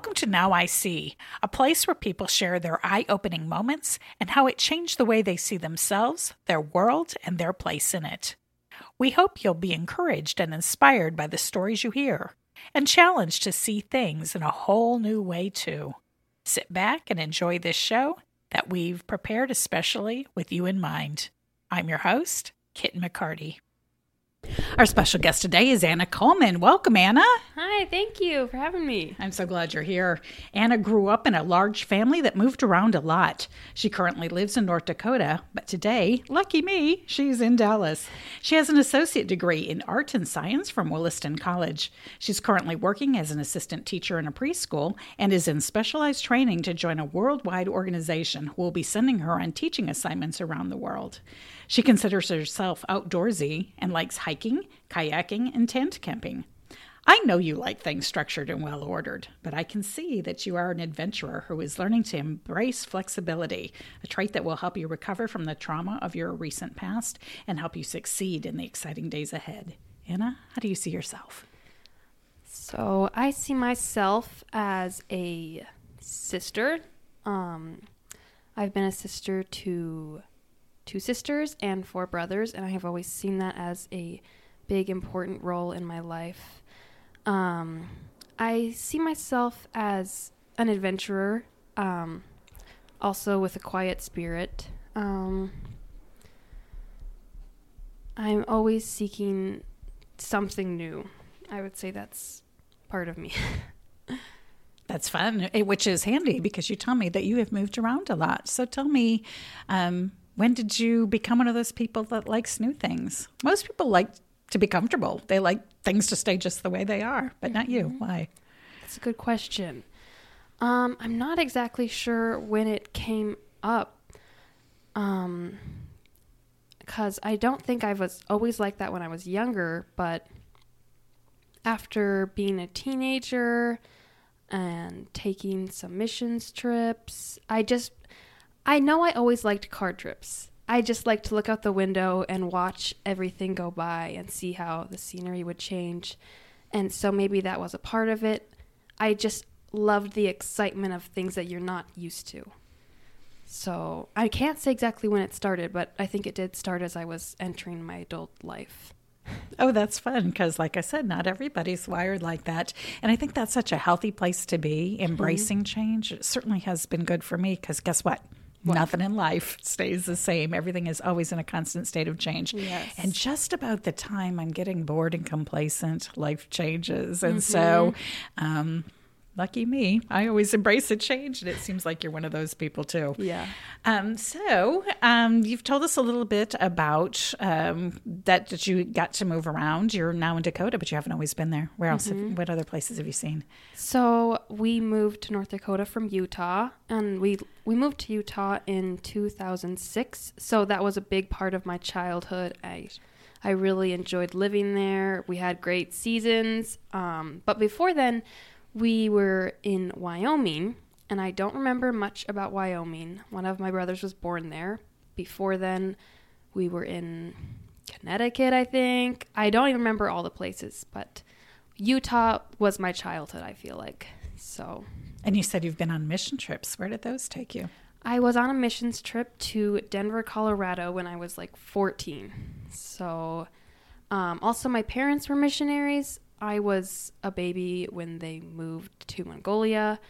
Welcome to Now I See, a place where people share their eye opening moments and how it changed the way they see themselves, their world, and their place in it. We hope you'll be encouraged and inspired by the stories you hear, and challenged to see things in a whole new way, too. Sit back and enjoy this show that we've prepared especially with you in mind. I'm your host, Kit McCarty. Our special guest today is Anna Coleman. Welcome, Anna. Hi, thank you for having me. I'm so glad you're here. Anna grew up in a large family that moved around a lot. She currently lives in North Dakota, but today, lucky me, she's in Dallas. She has an associate degree in art and science from Williston College. She's currently working as an assistant teacher in a preschool and is in specialized training to join a worldwide organization who will be sending her on teaching assignments around the world. She considers herself outdoorsy and likes hiking, kayaking, and tent camping. I know you like things structured and well ordered, but I can see that you are an adventurer who is learning to embrace flexibility, a trait that will help you recover from the trauma of your recent past and help you succeed in the exciting days ahead. Anna, how do you see yourself? So, I see myself as a sister. Um, I've been a sister to two sisters and four brothers, and I have always seen that as a big, important role in my life. Um, I see myself as an adventurer, um, also with a quiet spirit. Um, I'm always seeking something new. I would say that's part of me. That's fun, eh, which is handy because you tell me that you have moved around a lot. So tell me, um, when did you become one of those people that likes new things? Most people like to be comfortable. They like things to stay just the way they are, but mm-hmm. not you. Mm-hmm. Why? That's a good question. Um, I'm not exactly sure when it came up. Um, because I don't think I was always like that when I was younger, but after being a teenager and taking some missions trips, I just I know I always liked car trips. I just like to look out the window and watch everything go by and see how the scenery would change. And so maybe that was a part of it. I just loved the excitement of things that you're not used to. So I can't say exactly when it started, but I think it did start as I was entering my adult life. Oh, that's fun because, like I said, not everybody's wired like that. And I think that's such a healthy place to be, embracing mm-hmm. change. It certainly has been good for me because guess what? What? Nothing in life stays the same. Everything is always in a constant state of change. Yes. And just about the time I'm getting bored and complacent, life changes. And mm-hmm. so, um, lucky me, I always embrace a change, and it seems like you're one of those people too. Yeah. Um, so um, you've told us a little bit about um, that that you got to move around. You're now in Dakota, but you haven't always been there. Where else? Mm-hmm. Have, what other places have you seen? So we moved to North Dakota from Utah, and we we moved to Utah in 2006. So that was a big part of my childhood. I I really enjoyed living there. We had great seasons. Um, but before then, we were in Wyoming, and I don't remember much about Wyoming. One of my brothers was born there. Before then, we were in Connecticut, I think. I don't even remember all the places, but Utah was my childhood, I feel like. So. And you said you've been on mission trips. Where did those take you? I was on a missions trip to Denver, Colorado when I was like 14. So, um, also, my parents were missionaries. I was a baby when they moved to Mongolia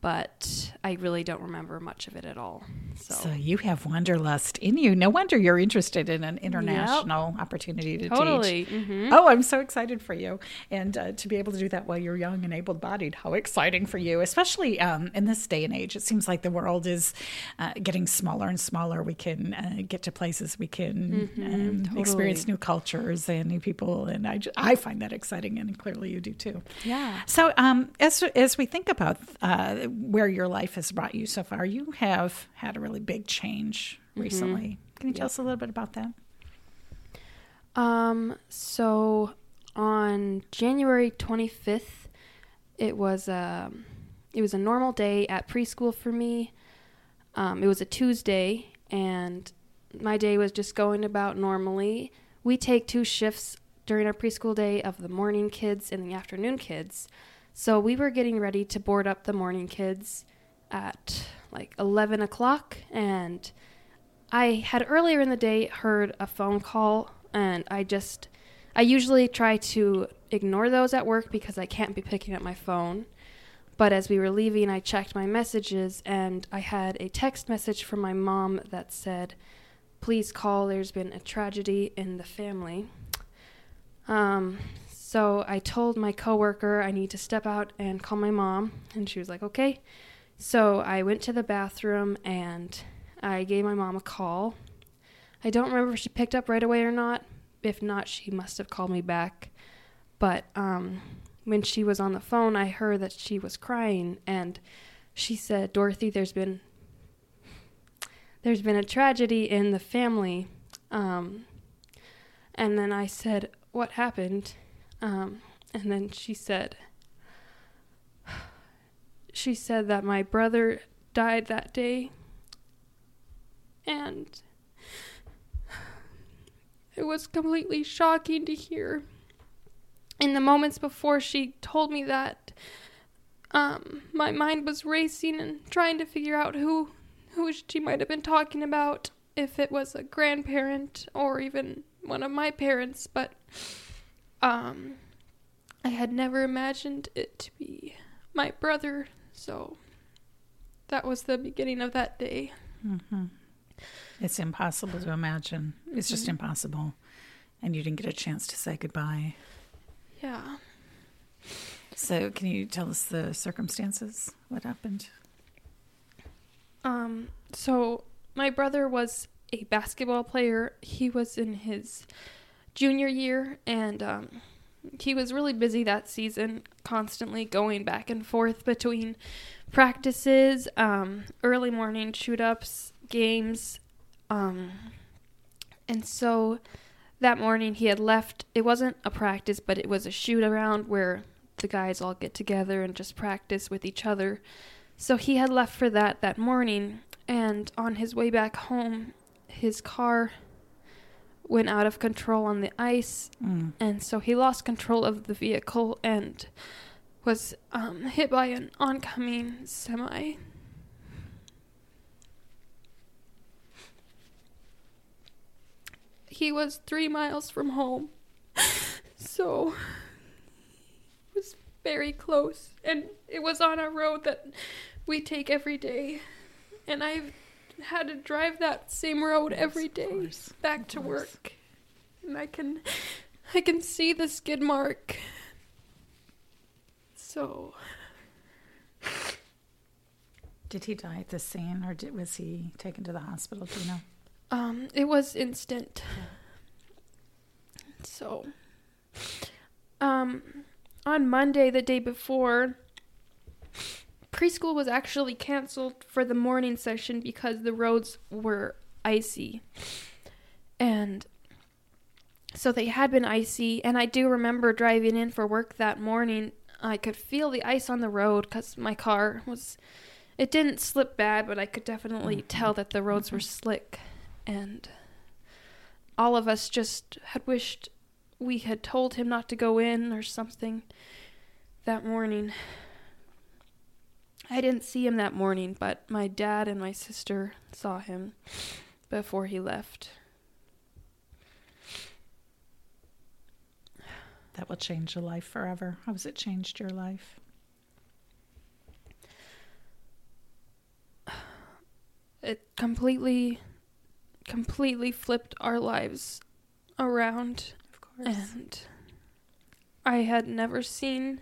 but I really don't remember much of it at all. So, so you have wanderlust in you. No wonder you're interested in an international yep. opportunity to totally. teach. Mm-hmm. Oh, I'm so excited for you, and uh, to be able to do that while you're young and able-bodied. How exciting for you, especially um, in this day and age. It seems like the world is uh, getting smaller and smaller. We can uh, get to places, we can mm-hmm. um, totally. experience new cultures and new people, and I, just, I find that exciting, and clearly you do too. Yeah. So um, as as we think about uh, where your life has brought you so far. You have had a really big change mm-hmm. recently. Mm-hmm. Can you tell yep. us a little bit about that? Um, so on January 25th, it was a um, it was a normal day at preschool for me. Um, it was a Tuesday, and my day was just going about normally. We take two shifts during our preschool day of the morning kids and the afternoon kids. So we were getting ready to board up the morning kids at like 11 o'clock, and I had earlier in the day heard a phone call, and I just, I usually try to ignore those at work because I can't be picking up my phone. But as we were leaving, I checked my messages, and I had a text message from my mom that said, Please call, there's been a tragedy in the family. Um, so I told my coworker I need to step out and call my mom, and she was like, okay. So I went to the bathroom and I gave my mom a call. I don't remember if she picked up right away or not. If not, she must have called me back. But um, when she was on the phone, I heard that she was crying, and she said, "Dorothy, there's been there's been a tragedy in the family." Um, and then I said, "What happened?" Um, and then she said, she said that my brother died that day. And it was completely shocking to hear. In the moments before she told me that, um, my mind was racing and trying to figure out who who she might have been talking about, if it was a grandparent or even one of my parents, but um, I had never imagined it to be my brother, so that was the beginning of that day. Mm-hmm. It's impossible to imagine. Mm-hmm. It's just mm-hmm. impossible. And you didn't get a chance to say goodbye. Yeah. So, can you tell us the circumstances? What happened? Um, so my brother was a basketball player. He was in his junior year, and um, he was really busy that season, constantly going back and forth between practices, um, early morning shoot ups, games. Um, and so that morning he had left. It wasn't a practice, but it was a shoot around where the guys all get together and just practice with each other. So he had left for that that morning, and on his way back home, his car went out of control on the ice, mm. and so he lost control of the vehicle and was um, hit by an oncoming semi. He was three miles from home, so it was very close, and it was on a road that we take every day, and I've had to drive that same road every day back to work. And I can I can see the skid mark. So Did he die at the scene or did, was he taken to the hospital, do you know? Um, it was instant. So um on Monday the day before preschool was actually canceled for the morning session because the roads were icy. And so they had been icy, and I do remember driving in for work that morning. I could feel the ice on the road because my car was. It didn't slip bad, but I could definitely mm-hmm. tell that the roads were slick. And all of us just had wished we had told him not to go in or something that morning. I didn't see him that morning, but my dad and my sister saw him before he left. That will change your life forever. How has it changed your life? It completely, completely flipped our lives around. Of course. And I had never seen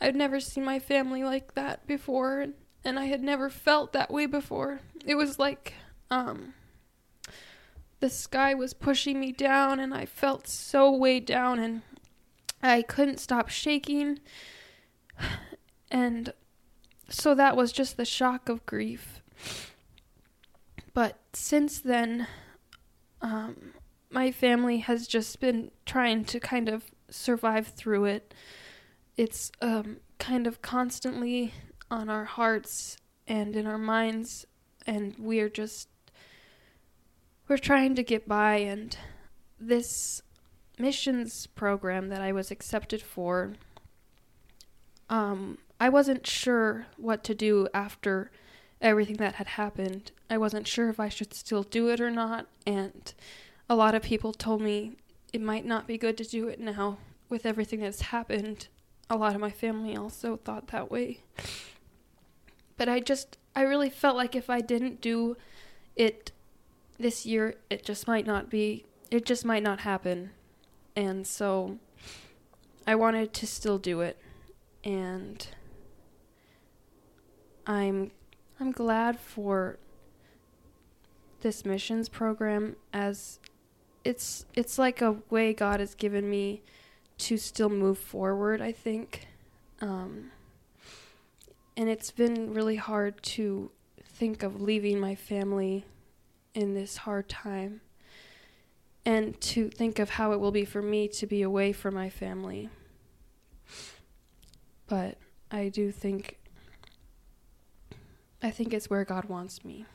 I'd never seen my family like that before, and I had never felt that way before. It was like, um, the sky was pushing me down, and I felt so weighed down, and I couldn't stop shaking. And so that was just the shock of grief. But since then, um, my family has just been trying to kind of survive through it it's um, kind of constantly on our hearts and in our minds, and we're just we're trying to get by. And this missions program that I was accepted for, um, I wasn't sure what to do after everything that had happened. I wasn't sure if I should still do it or not, and a lot of people told me it might not be good to do it now with everything that's happened. A lot of my family also thought that way. But I just, I really felt like if I didn't do it this year, it just might not be, it just might not happen. And so I wanted to still do it. And I'm I'm glad for this missions program as it's it's like a way God has given me to still move forward, I think. Um, and it's been really hard to think of leaving my family in this hard time and to think of how it will be for me to be away from my family. But I do think I think it's where God wants me.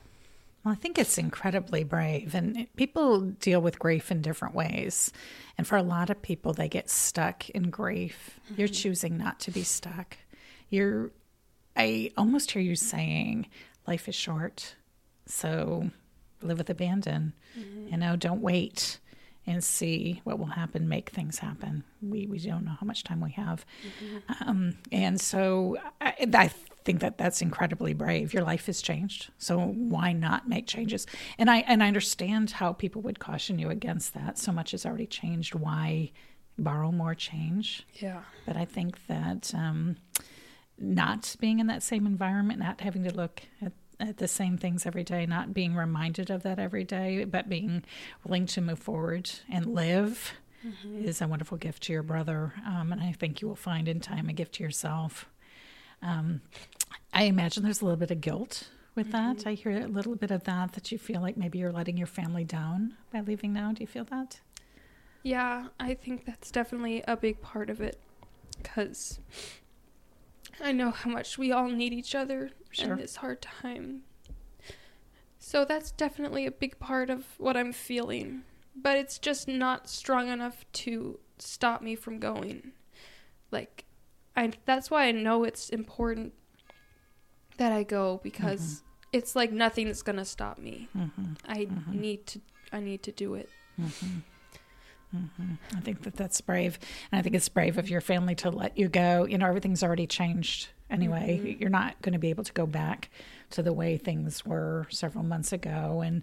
Well, I think it's incredibly brave, and people deal with grief in different ways. And for a lot of people, they get stuck in grief. Mm-hmm. You're choosing not to be stuck. You're, I almost hear you saying, life is short. So live with abandon. Mm-hmm. You know, don't wait and see what will happen, make things happen. We, we don't know how much time we have. Mm-hmm. Um, and so I, I think that that's incredibly brave. Your life has changed, so why not make changes? And I and I understand how people would caution you against that. So much has already changed. Why borrow more change? Yeah. But I think that um, not being in that same environment, not having to look at at the same things every day, not being reminded of that every day, but being willing to move forward and live mm-hmm. is a wonderful gift to your brother. Um, and I think you will find in time a gift to yourself. Um, I imagine there's a little bit of guilt with mm-hmm. that. I hear a little bit of that, that you feel like maybe you're letting your family down by leaving now. Do you feel that? Yeah, I think that's definitely a big part of it because I know how much we all need each other sure. in this hard time. So that's definitely a big part of what I'm feeling. But it's just not strong enough to stop me from going. Like I that's why I know it's important that I go because mm-hmm. it's like nothing's going to stop me. Mm-hmm. I mm-hmm. need to I need to do it. Mm-hmm. Mm-hmm. I think that that's brave, and I think it's brave of your family to let you go. You know, everything's already changed anyway. Mm-hmm. You're not going to be able to go back to the way things were several months ago, and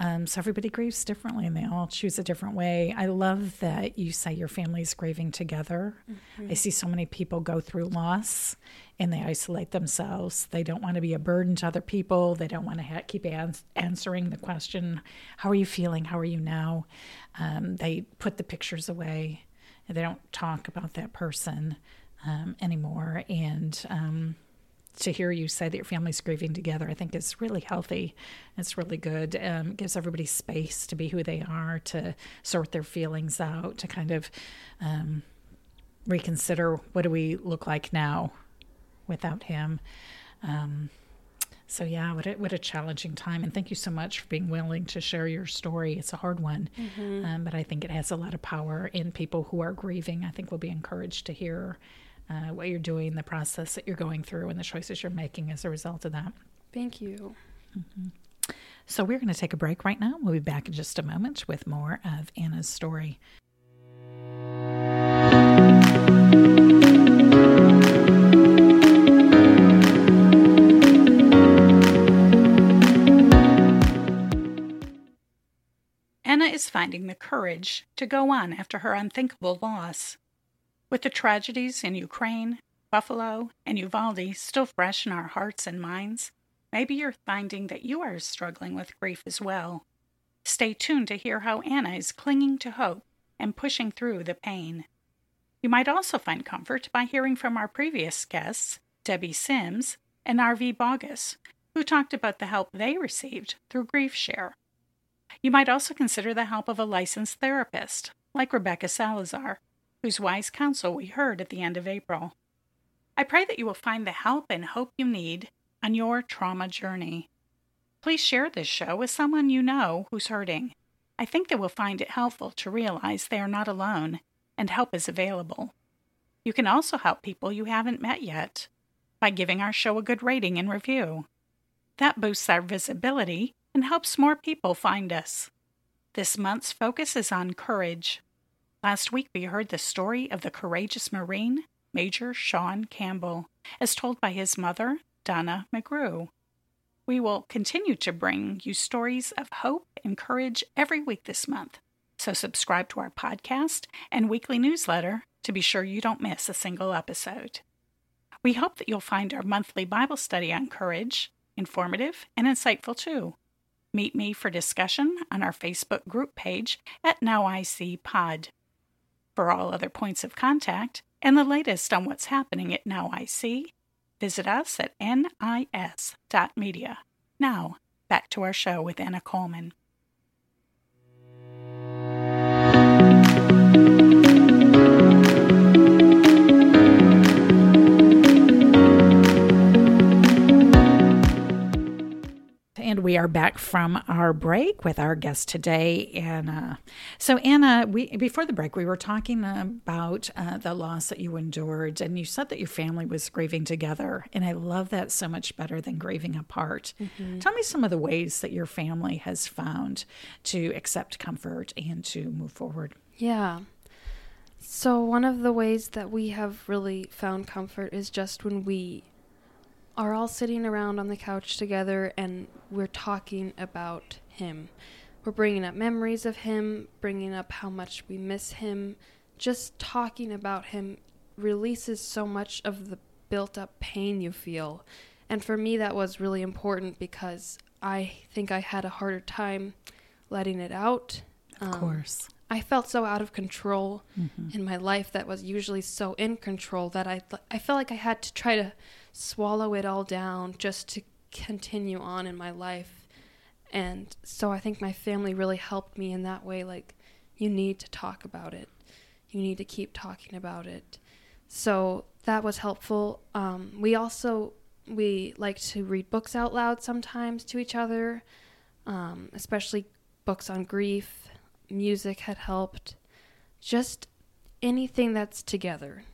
um, so everybody grieves differently, and they all choose a different way. I love that you say your family's grieving together. Mm-hmm. I see so many people go through loss, and they isolate themselves. They don't want to be a burden to other people. They don't want to ha- keep ans- answering the question, How are you feeling? How are you now? Um, they put the pictures away. They don't talk about that person um, anymore. And um, to hear you say that your family's grieving together, I think is really healthy. It's really good. Um, it gives everybody space to be who they are, to sort their feelings out, to kind of um, reconsider what do we look like now without him. Um, so yeah, what a, what a challenging time, and thank you so much for being willing to share your story. It's a hard one, mm-hmm. um, but I think it has a lot of power in people who are grieving. I think will be encouraged to hear uh, what you're doing, the process that you're going through, and the choices you're making as a result of that. Thank you. Mm-hmm. So we're going to take a break right now. We'll be back in just a moment with more of Anna's story. Anna is finding the courage to go on after her unthinkable loss. With the tragedies in Ukraine, Buffalo, and Uvalde still fresh in our hearts and minds, maybe you're finding that you are struggling with grief as well. Stay tuned to hear how Anna is clinging to hope and pushing through the pain. You might also find comfort by hearing from our previous guests, Debbie Sims and RV Bogus, who talked about the help they received through Grief Share. You might also consider the help of a licensed therapist, like Rebecca Salazar, whose wise counsel we heard at the end of April. I pray that you will find the help and hope you need on your trauma journey. Please share this show with someone you know who's hurting. I think they will find it helpful to realize they are not alone and help is available. You can also help people you haven't met yet by giving our show a good rating and review. That boosts our visibility and helps more people find us. This month's focus is on courage. Last week we heard the story of the courageous Marine, Major Sean Campbell, as told by his mother, Donna McGrew. We will continue to bring you stories of hope and courage every week this month. So subscribe to our podcast and weekly newsletter to be sure you don't miss a single episode. We hope that you'll find our monthly Bible study on courage informative and insightful too. Meet me for discussion on our Facebook group page at Now I See Pod. For all other points of contact and the latest on what's happening at Now I See, Visit us at nis.media. Now, back to our show with Anna Coleman. Back from our break with our guest today, Anna. So, Anna, we before the break, we were talking about uh, the loss that you endured, and you said that your family was grieving together, and I love that so much better than grieving apart. Mm-hmm. Tell me some of the ways that your family has found to accept comfort and to move forward. Yeah. So, one of the ways that we have really found comfort is just when we are all sitting around on the couch together and we're talking about him. We're bringing up memories of him, bringing up how much we miss him. Just talking about him releases so much of the built up pain you feel. And for me, that was really important because I think I had a harder time letting it out. Of um, course. I felt so out of control mm-hmm. in my life that was usually so in control that I I felt like I had to try to swallow it all down just to continue on in my life. And so I think my family really helped me in that way like you need to talk about it. You need to keep talking about it. So that was helpful. Um, we also we like to read books out loud sometimes to each other, um, especially books on grief music had helped. Just anything that's together,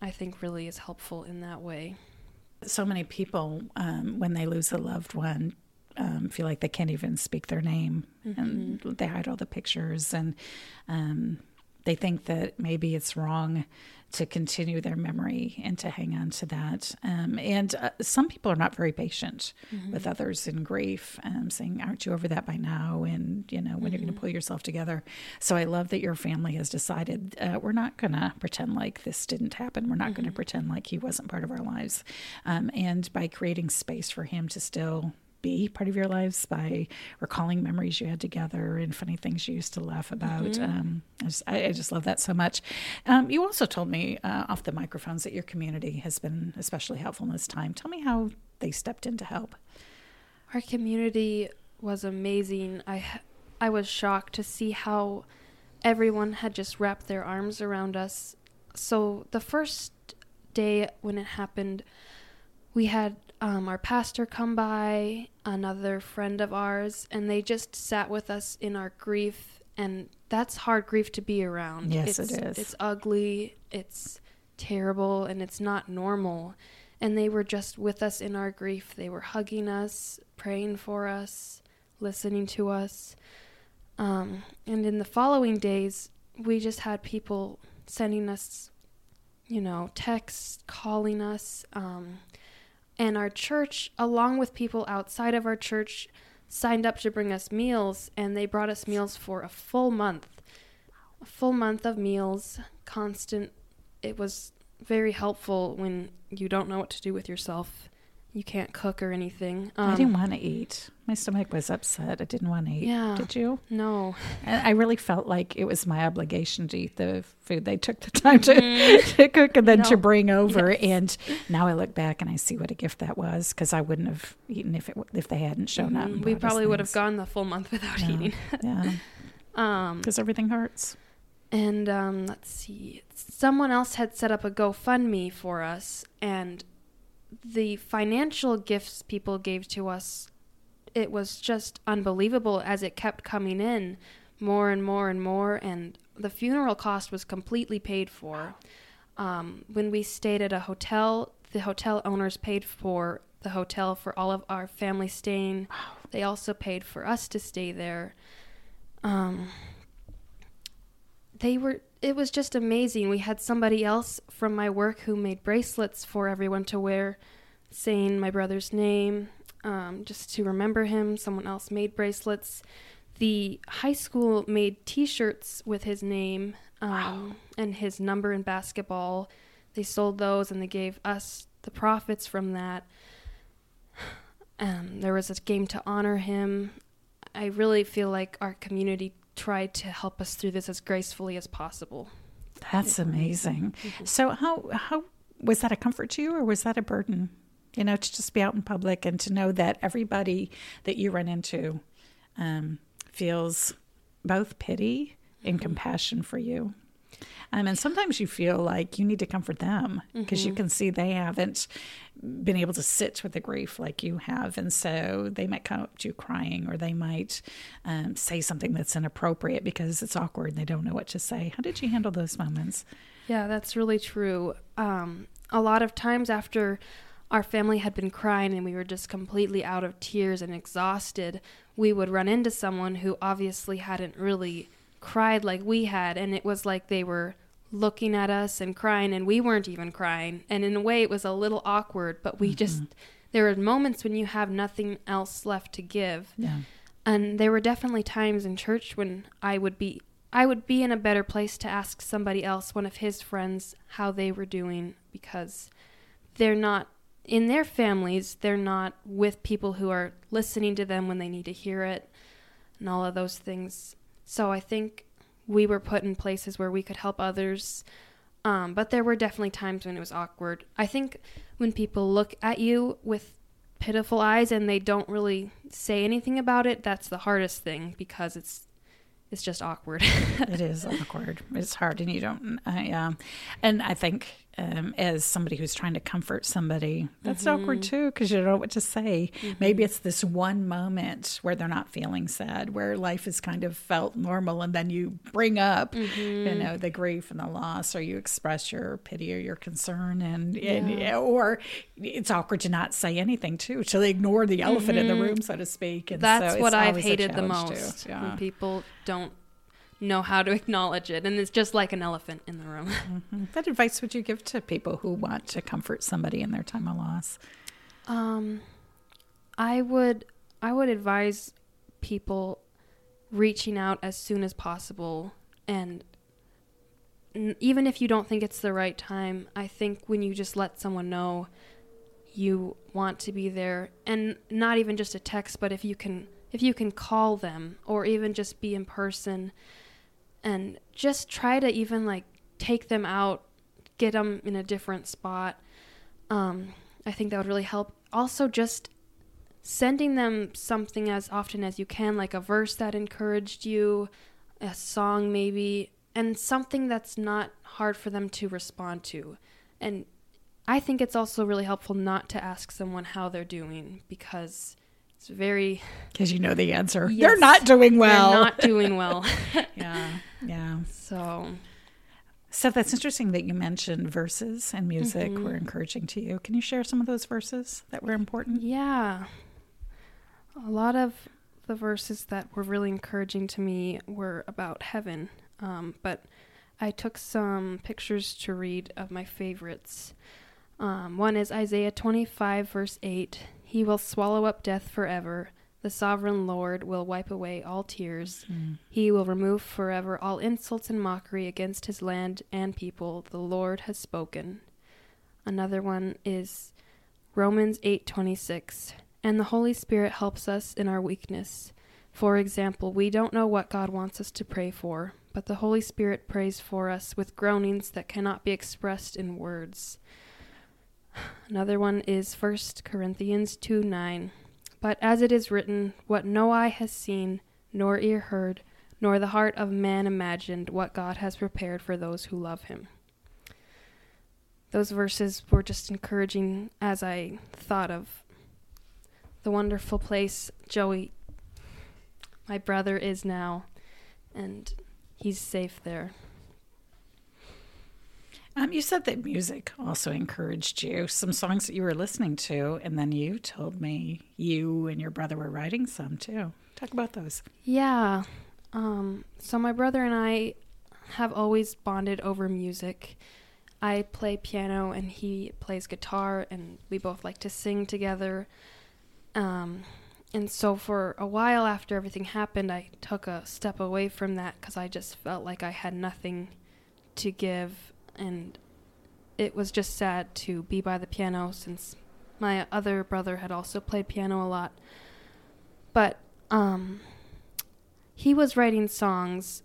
I think, really is helpful in that way. So many people, um, when they lose a loved one, um, feel like they can't even speak their name, mm-hmm. and they hide all the pictures, and um, they think that maybe it's wrong to continue their memory and to hang on to that. Um, and uh, some people are not very patient mm-hmm. with others in grief, um, saying, "Aren't you over that by now?" And you know, when mm-hmm. you're going to pull yourself together. So I love that your family has decided uh, we're not going to pretend like this didn't happen. We're not mm-hmm. going to pretend like he wasn't part of our lives. Um, and by creating space for him to still be part of your lives by recalling memories you had together and funny things you used to laugh about. Mm-hmm. Um, I, just, I, I, just, love that so much. Um, you also told me uh, off the microphones that your community has been especially helpful in this time. Tell me how they stepped in to help. Our community was amazing. I I was shocked to see how everyone had just wrapped their arms around us. So the first day when it happened, we had um, our pastor come by, another friend of ours, and they just sat with us in our grief. And that's hard grief to be around. Yes, it's, it is. It's ugly, it's terrible, and it's not normal. And they were just with us in our grief. They were hugging us, praying for us, listening to us. Um, and in the following days, we just had people sending us, you know, texts, calling us. Um, and our church, along with people outside of our church, signed up to bring us meals, and they brought us meals for a full month. A full month of meals, constant. It was very helpful when you don't know what to do with yourself you can't cook or anything. Um, I didn't want to eat. My stomach was upset. I didn't want to eat. Yeah. Did you? No. And I really felt like it was my obligation to eat the food they took the time to, mm. to cook and then no. to bring over. Yes. And now I look back and I see what a gift that was because I wouldn't have eaten if it if they hadn't shown mm-hmm. up. We probably would have gone the full month without no. eating. yeah. Because um, everything hurts. And um, let's see. Someone else had set up a GoFundMe for us, and the financial gifts people gave to us, it was just unbelievable as it kept coming in more and more and more. And the funeral cost was completely paid for. Um, when we stayed at a hotel, the hotel owners paid for the hotel for all of our family staying. They also paid for us to stay there. Um, they were it was just amazing. We had somebody else from my work who made bracelets for everyone to wear, saying my brother's name, um, just to remember him. Someone else made bracelets. The high school made T-shirts with his name um, wow. and his number in basketball. They sold those and they gave us the profits from that. Um, there was a game to honor him. I really feel like our community tried to help us through this as gracefully as possible. That's amazing. Mm-hmm. So how how was that a comfort to you or was that a burden? You know, to just be out in public and to know that everybody that you run into um, feels both pity and mm-hmm. compassion for you. Um, and sometimes you feel like you need to comfort them because mm-hmm. you can see they haven't been able to sit with the grief like you have. And so they might come up to you crying or they might um, say something that's inappropriate because it's awkward and they don't know what to say. How did you handle those moments? Yeah, that's really true. Um, a lot of times after our family had been crying and we were just completely out of tears and exhausted, we would run into someone who obviously hadn't really cried like we had and it was like they were looking at us and crying and we weren't even crying and in a way it was a little awkward but we mm-hmm. just there are moments when you have nothing else left to give yeah. and there were definitely times in church when i would be i would be in a better place to ask somebody else one of his friends how they were doing because they're not in their families they're not with people who are listening to them when they need to hear it and all of those things so I think we were put in places where we could help others. Um, but there were definitely times when it was awkward. I think when people look at you with pitiful eyes and they don't really say anything about it, that's the hardest thing because it's it's just awkward. it is awkward. It's hard, and you don't. Uh, yeah, and I think um, as somebody who's trying to comfort somebody, that's mm-hmm. awkward too because you don't know what to say. Mm-hmm. Maybe it's this one moment where they're not feeling sad, where life is kind of felt normal, and then you bring up, mm-hmm. you know, the grief and the loss, or you express your pity or your concern, and, yeah. and or it's awkward to not say anything too, to ignore the elephant in the mm-hmm. room, so to speak. And that's so what I've hated the most yeah. when people don't know how to acknowledge it. And it's just like an elephant in the room. Mm-hmm. What advice would you give to people who want to comfort somebody in their time of loss? Um, I would I would advise people reaching out as soon as possible and even if you don't think it's the right time, I think when you just let someone know you want to be there and not even just a text, but if you can if you can call them or even just be in person and just try to even like take them out, get them in a different spot. Um, I think that would really help. Also, just sending them something as often as you can, like a verse that encouraged you, a song maybe, and something that's not hard for them to respond to. And I think it's also really helpful not to ask someone how they're doing because it's very because you know the answer. Yes, they're not doing well. They're not doing well. yeah, yeah. So, so that's interesting that you mentioned verses and music mm-hmm. were encouraging to you. Can you share some of those verses that were important? Yeah, a lot of the verses that were really encouraging to me were about heaven. Um, but I took some pictures to read of my favorites. Um, one is Isaiah 25, verse 8. He will swallow up death forever. The sovereign Lord will wipe away all tears. Mm. He will remove forever all insults and mockery against his land and people. The Lord has spoken. Another one is Romans 8:26. And the Holy Spirit helps us in our weakness. For example, we don't know what God wants us to pray for, but the Holy Spirit prays for us with groanings that cannot be expressed in words. Another one is 1 Corinthians 2 9. But as it is written, what no eye has seen, nor ear heard, nor the heart of man imagined, what God has prepared for those who love him. Those verses were just encouraging as I thought of the wonderful place Joey, my brother, is now, and he's safe there. Um, you said that music also encouraged you. Some songs that you were listening to, and then you told me you and your brother were writing some too. Talk about those. Yeah. Um, so my brother and I have always bonded over music. I play piano and he plays guitar, and we both like to sing together. Um, and so for a while after everything happened, I took a step away from that because I just felt like I had nothing to give, and it was just sad to be by the piano since my other brother had also played piano a lot. But um, he was writing songs,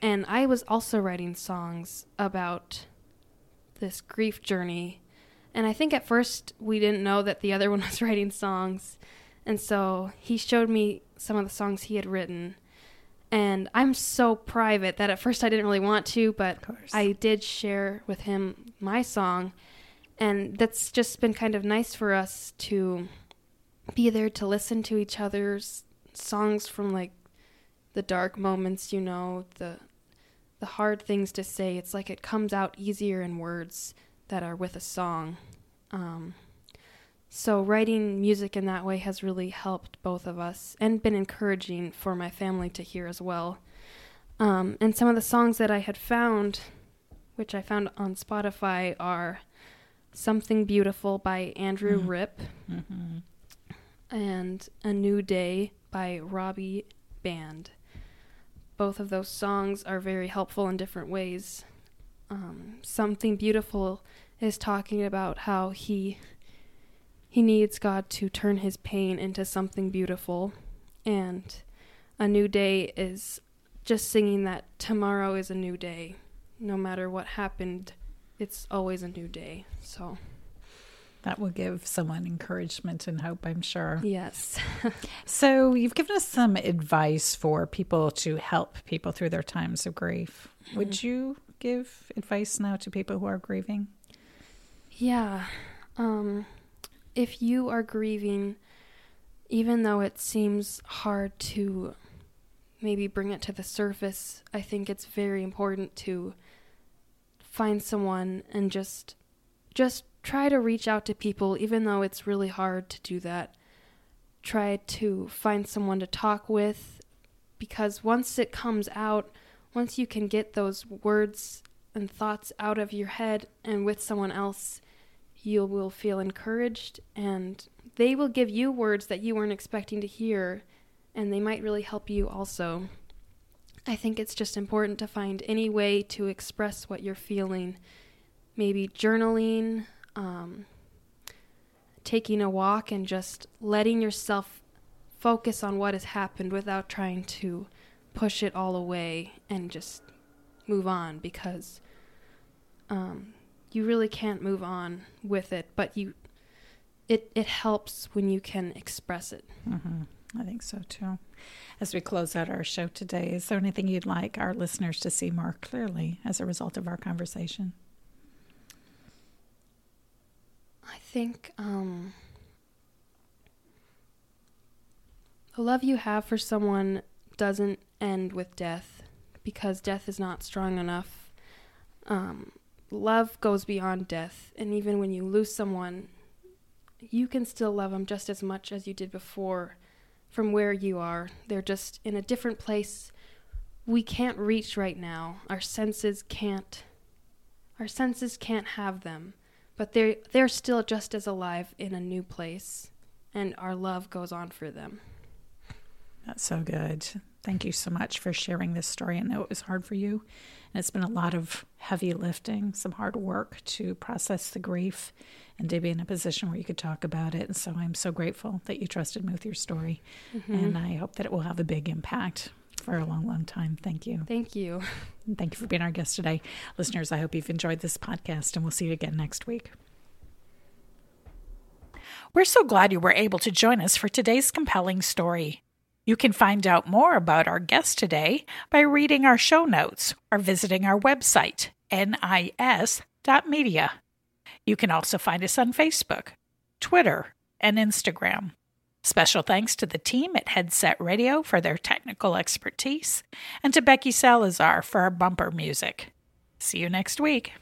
and I was also writing songs about this grief journey. And I think at first we didn't know that the other one was writing songs and so he showed me some of the songs he had written. And I'm so private that at first I didn't really want to, but I did share with him my song. And that's just been kind of nice for us to be there to listen to each other's songs from like the dark moments, you know, the the hard things to say. It's like it comes out easier in words that are with a song. Um, so, writing music in that way has really helped both of us and been encouraging for my family to hear as well. Um, and some of the songs that I had found, which I found on Spotify, are Something Beautiful by Andrew mm-hmm. Ripp mm-hmm. and A New Day by Robbie Band. Both of those songs are very helpful in different ways. Um, Something Beautiful is talking about how he he needs God to turn his pain into something beautiful. And a new day is just singing that tomorrow is a new day. No matter what happened, it's always a new day. So that will give someone encouragement and hope, I'm sure. Yes. so, you've given us some advice for people to help people through their times of grief. Mm-hmm. Would you give advice now to people who are grieving? Yeah. Um, if you are grieving, even though it seems hard to maybe bring it to the surface, I think it's very important to find someone and just just try to reach out to people even though it's really hard to do that. Try to find someone to talk with because once it comes out, once you can get those words and thoughts out of your head and with someone else, you will feel encouraged and they will give you words that you weren't expecting to hear and they might really help you also. I think it's just important to find any way to express what you're feeling. Maybe journaling, um, taking a walk, and just letting yourself focus on what has happened without trying to push it all away and just move on because um, you really can't move on with it, but you it it helps when you can express it. Mm-hmm. I think so too. As we close out our show today, is there anything you'd like our listeners to see more clearly as a result of our conversation? I think um, the love you have for someone doesn't end with death because death is not strong enough. Um, love goes beyond death, and even when you lose someone, you can still love them just as much as you did before from where you are. They're just in a different place we can't reach right now. Our senses can't our senses can't have them, but they're they're still just as alive in a new place, and our love goes on for them. That's so good. Thank you so much for sharing this story. I know it was hard for you, and it's been a lot of heavy lifting, some hard work to process the grief and to be in a position where you could talk about it. And so I'm so grateful that you trusted me with your story. Mm-hmm. And I hope that it will have a big impact for a long, long time. Thank you. Thank you. And thank you for being our guest today. Listeners, I hope you've enjoyed this podcast, and we'll see you again next week. We're so glad you were able to join us for today's compelling story. You can find out more about our guest today by reading our show notes or visiting our website, nis.media. You can also find us on Facebook, Twitter, and Instagram. Special thanks to the team at Headset Radio for their technical expertise and to Becky Salazar for our bumper music. See you next week.